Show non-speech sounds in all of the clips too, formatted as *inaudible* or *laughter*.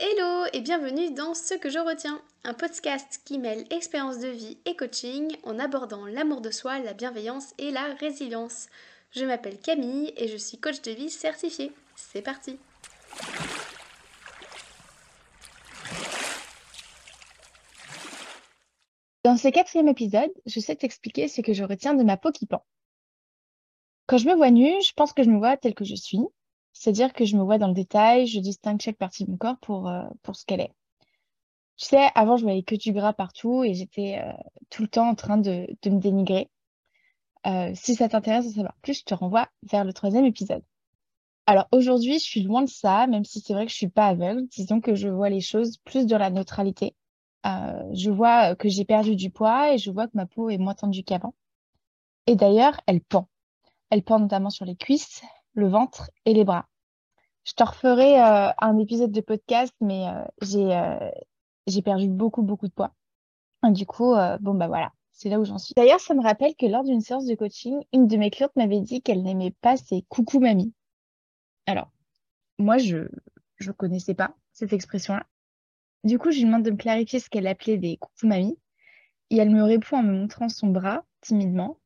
Hello et bienvenue dans Ce que je retiens, un podcast qui mêle expérience de vie et coaching en abordant l'amour de soi, la bienveillance et la résilience. Je m'appelle Camille et je suis coach de vie certifiée. C'est parti Dans ce quatrième épisode, je sais t'expliquer ce que je retiens de ma peau qui pend. Quand je me vois nue, je pense que je me vois telle que je suis, c'est-à-dire que je me vois dans le détail, je distingue chaque partie de mon corps pour, euh, ce qu'elle est. Tu sais, avant, je voyais que du gras partout et j'étais euh, tout le temps en train de, me dénigrer. Euh, si ça t'intéresse de savoir plus, je te renvoie vers le troisième épisode. Alors aujourd'hui, je suis loin de ça, même si c'est vrai que je suis pas aveugle. Disons que je vois les choses plus de la neutralité. je vois que j'ai perdu du poids et je vois que ma peau est moins tendue qu'avant. Et d'ailleurs, elle pend. Elle pend notamment sur les cuisses, le ventre et les bras. Je te referai euh, un épisode de podcast, mais euh, j'ai euh, j'ai perdu beaucoup, beaucoup de poids. du coup, bon, bah voilà, c'est là où j'en suis. D'ailleurs, ça me rappelle que lors d'une séance de coaching, une de mes clientes m'avait dit qu'elle n'aimait pas ses coucou mamie. Alors, moi, je ne connaissais pas cette expression-là. Du coup, je lui demande de me clarifier ce qu'elle appelait des coucou mamie. Et elle me répond en me montrant son bras timidement.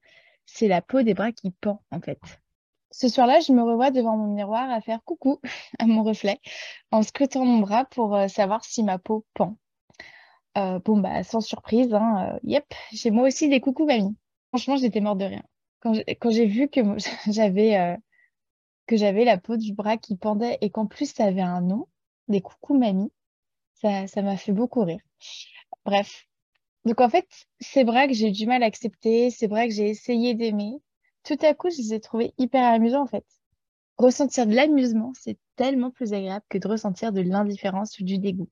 C'est la peau des bras qui pend, en fait. Ce soir-là, je me revois devant mon miroir à faire coucou *laughs* à mon reflet en scrutant mon bras pour euh, savoir si ma peau pend. Euh, bon, bah, sans surprise, hein, euh, yep, j'ai moi aussi des coucou mamie. Franchement, j'étais morte de rien. Quand j'ai vu *laughs* que j'avais la peau du bras qui pendait et qu'en plus ça avait un nom, des coucou mamie, ça ça m'a fait beaucoup rire. Bref. Donc en fait, c'est vrai que j'ai du mal à accepter, c'est vrai que j'ai essayé d'aimer, tout à coup, je les ai trouvés hyper amusants en fait. Ressentir de l'amusement, c'est tellement plus agréable que de ressentir de l'indifférence ou du dégoût.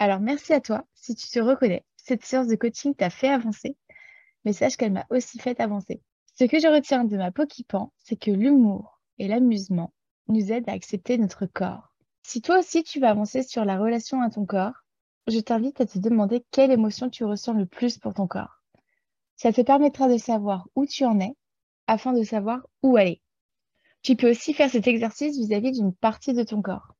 Alors merci à toi si tu te reconnais. Cette séance de coaching t'a fait avancer, mais sache qu'elle m'a aussi fait avancer. Ce que je retiens de ma peau c'est que l'humour et l'amusement nous aident à accepter notre corps. Si toi aussi tu vas avancer sur la relation à ton corps, je t'invite à te demander quelle émotion tu ressens le plus pour ton corps. Ça te permettra de savoir où tu en es afin de savoir où aller. Tu peux aussi faire cet exercice vis-à-vis d'une partie de ton corps.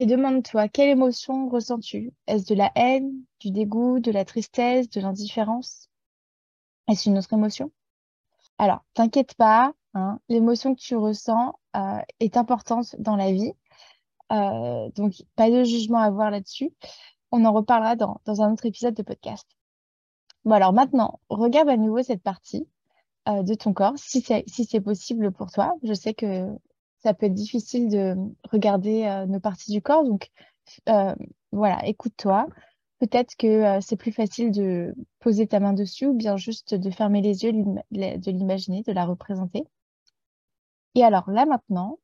Et demande-toi, quelle émotion ressens-tu? Est-ce de la haine, du dégoût, de la tristesse, de l'indifférence? Est-ce une autre émotion? Alors, t'inquiète pas, hein, l'émotion que tu ressens euh, est importante dans la vie. Euh, donc, pas de jugement à avoir là-dessus. On en reparlera dans, dans un autre épisode de podcast. Bon, alors maintenant, regarde à nouveau cette partie euh, de ton corps, si c'est si c'est possible pour toi. Je sais que ça peut être difficile de regarder euh, nos parties du corps, donc euh, voilà, écoute-toi. Peut-être que c'est plus facile de poser ta main dessus ou bien juste de fermer les yeux, de l'imaginer, de la représenter. Et alors là maintenant,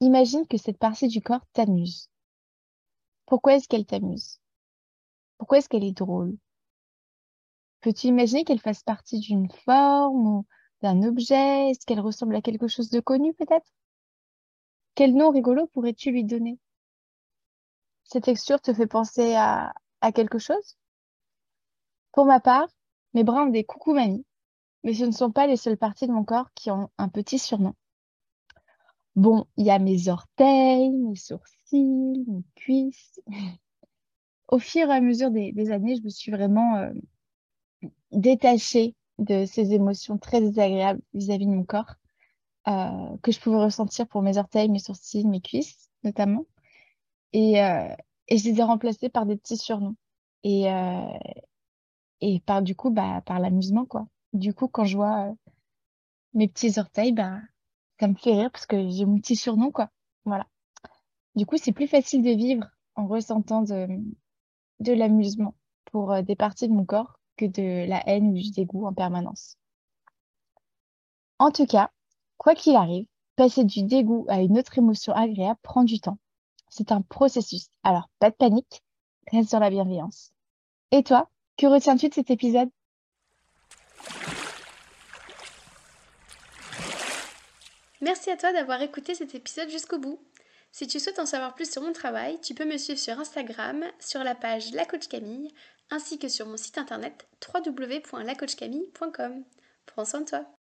imagine que cette partie du corps t'amuse. Pourquoi est-ce qu'elle t'amuse? Pourquoi est-ce qu'elle est drôle? Peux-tu imaginer qu'elle fasse partie d'une forme d'un objet? Est-ce qu'elle ressemble à quelque chose de connu peut-être? Quel nom rigolo pourrais-tu lui donner? Cette texture te fait penser à, à quelque chose? Pour ma part, mes bras ont des coucou mamie, mais ce ne sont pas les seules parties de mon corps qui ont un petit surnom. Bon, il y a mes orteils, mes sourcils, mes cuisses. *laughs* Au fur et à mesure des, années, je me suis vraiment euh, détachée de ces émotions très désagréables vis-à-vis de mon corps euh, que je pouvais ressentir pour mes orteils, mes sourcils, mes cuisses notamment. Et, euh, je les ai remplacés par des petits surnoms. Et, euh, et par du coup, bah, par l'amusement, quoi. Du coup, quand je vois mes petits orteils, bah, ça me fait rire parce que j'ai mon petit surnom, quoi. Voilà. Du coup, c'est plus facile de vivre en ressentant de l'amusement pour des parties de mon corps de la haine ou du dégoût en permanence. En tout cas, quoi qu'il arrive, passer du dégoût à une autre émotion agréable prend du temps. C'est un processus. Alors, pas de panique, reste dans la bienveillance. Et toi, que retiens-tu de cet épisode? Merci à toi d'avoir écouté cet épisode jusqu'au bout. Si tu souhaites en savoir plus sur mon travail, tu peux me suivre sur Instagram, sur la page La Coach Camille, ainsi que sur mon site internet www.lacoachcamille.com. Prends soin de toi.